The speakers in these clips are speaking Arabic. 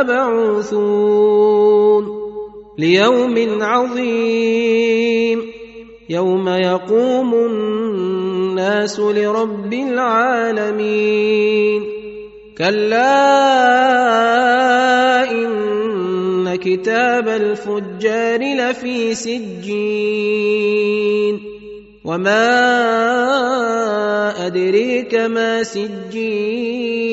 مبعوثون ليوم عظيم يوم يقوم الناس لرب العالمين كلا إن كتاب الفجار لفي سجين وما أدريك ما سجين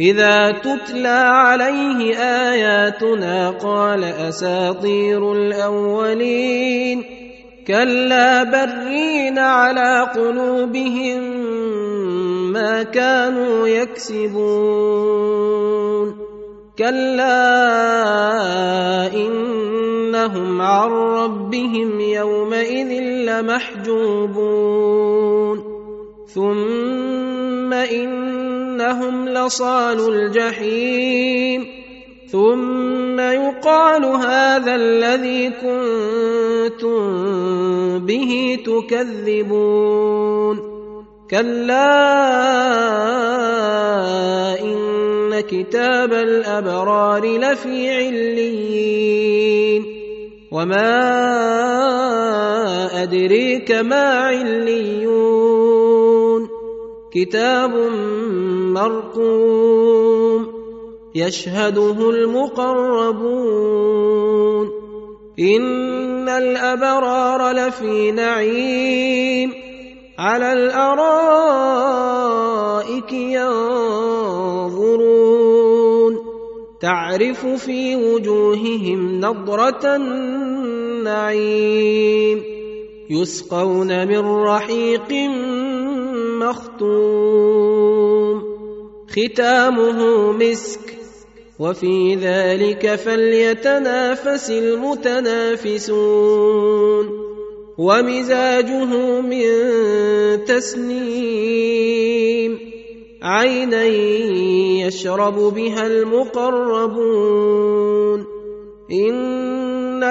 إذا تتلى عليه آياتنا قال أساطير الأولين كلا برين على قلوبهم ما كانوا يكسبون كلا إنهم عن ربهم يومئذ لمحجوبون ثم إنهم لصال الجحيم. ثم يقال هذا الذي كنتم به تكذبون. كلا إن كتاب الأبرار لفي عليين. وما أدريك ما عليون. كتاب مرقوم يشهده المقربون إن الأبرار لفي نعيم على الأرائك ينظرون تعرف في وجوههم نضرة النعيم يسقون من رحيق مختوم ختامه مسك. وفي ذلك فليتنافس المتنافسون. ومزاجه من تسنيم. عينا يشرب بها المقربون. إن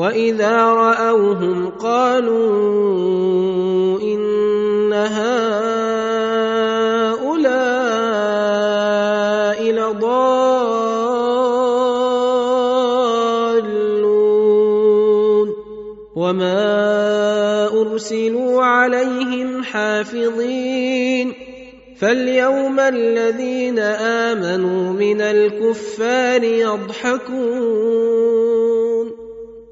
واذا راوهم قالوا ان هؤلاء لضالون وما ارسلوا عليهم حافظين فاليوم الذين امنوا من الكفار يضحكون